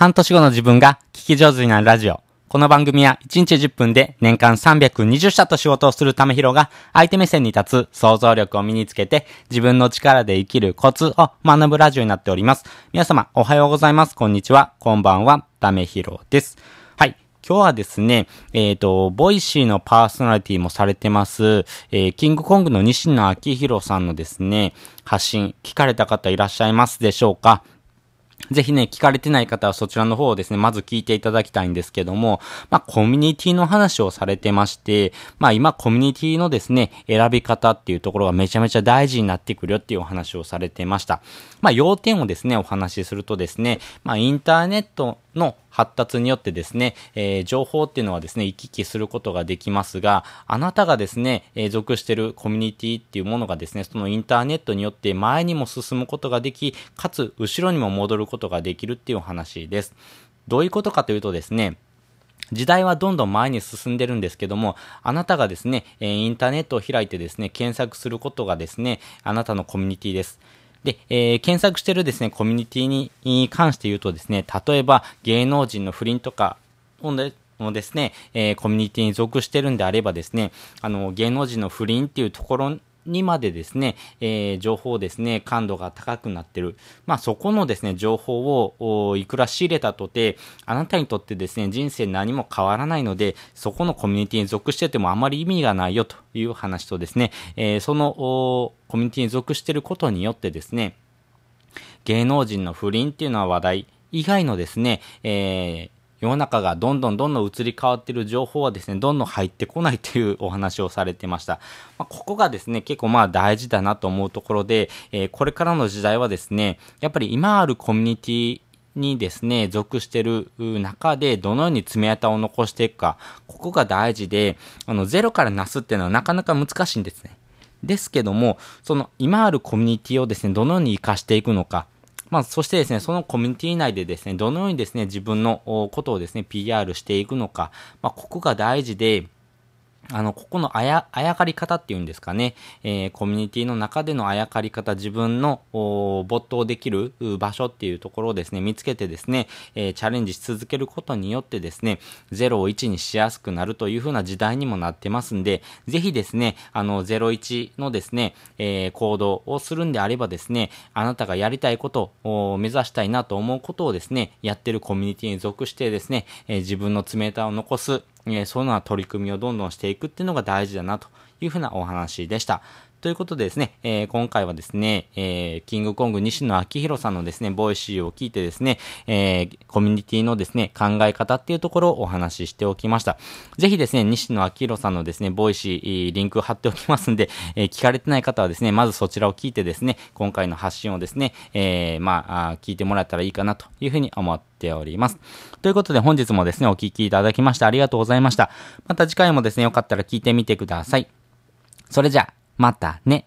半年後の自分が聞き上手になるラジオ。この番組は1日10分で年間320社と仕事をするためひろが相手目線に立つ想像力を身につけて自分の力で生きるコツを学ぶラジオになっております。皆様おはようございます。こんにちは。こんばんは。ためひろです。はい。今日はですね、えっ、ー、と、ボイシーのパーソナリティもされてます、えー、キングコングの西野昭弘さんのですね、発信、聞かれた方いらっしゃいますでしょうかぜひね、聞かれてない方はそちらの方をですね、まず聞いていただきたいんですけども、まあ、コミュニティの話をされてまして、まあ、今、コミュニティのですね、選び方っていうところがめちゃめちゃ大事になってくるよっていうお話をされてました。まあ、要点をですね、お話しするとですね、まあ、インターネットの発達によってですね、えー、情報っていうのはですね、行き来することができますが、あなたがですね、えー、属しているコミュニティっていうものがですね、そのインターネットによって前にも進むことができ、かつ後ろにも戻ることができるっていうお話です。どういうことかというとですね、時代はどんどん前に進んでるんですけども、あなたがですね、インターネットを開いてですね、検索することがですね、あなたのコミュニティです。で、えー、検索してるですね、コミュニティに関して言うとですね、例えば芸能人の不倫とかをですね、えー、コミュニティに属してるんであればですね、あの、芸能人の不倫っていうところにまでですね、えー、情報ですね、感度が高くなってる。まあそこのですね、情報をいくら仕入れたとて、あなたにとってですね、人生何も変わらないので、そこのコミュニティに属しててもあまり意味がないよという話とですね、えー、そのコミュニティに属してることによってですね、芸能人の不倫っていうのは話題以外のですね、えー、世の中がどんどんどんどん移り変わっている情報はですね、どんどん入ってこないというお話をされてました。まあ、ここがですね、結構まあ大事だなと思うところで、えー、これからの時代はですね、やっぱり今あるコミュニティにですね、属してる中でどのように爪痕を残していくか、ここが大事で、あの、ゼロからなすっていうのはなかなか難しいんですね。ですけども、その今あるコミュニティをですね、どのように活かしていくのか、まあ、そしてですね、そのコミュニティ内でですね、どのようにですね、自分のことをですね、PR していくのか、まあ、ここが大事で、あの、ここのあや、あやかり方っていうんですかね、えー、コミュニティの中でのあやかり方、自分の没頭できる場所っていうところをですね、見つけてですね、えー、チャレンジし続けることによってですね、0を1にしやすくなるというふうな時代にもなってますんで、ぜひですね、あの、01のですね、えー、行動をするんであればですね、あなたがやりたいことを目指したいなと思うことをですね、やってるコミュニティに属してですね、え、自分の爪痕を残す、え、そういうような取り組みをどんどんしていくっていうのが大事だなというふうなお話でした。ということでですね、えー、今回はですね、えー、キングコング西野昭弘さんのですね、ボイシーを聞いてですね、えー、コミュニティのですね、考え方っていうところをお話ししておきました。ぜひですね、西野昭弘さんのですね、ボイシー、リンク貼っておきますんで、え、聞かれてない方はですね、まずそちらを聞いてですね、今回の発信をですね、え、まあ、聞いてもらえたらいいかなというふうに思ってております。ということで本日もですね、お聴きいただきましてありがとうございました。また次回もですね、よかったら聞いてみてください。それじゃ、またね。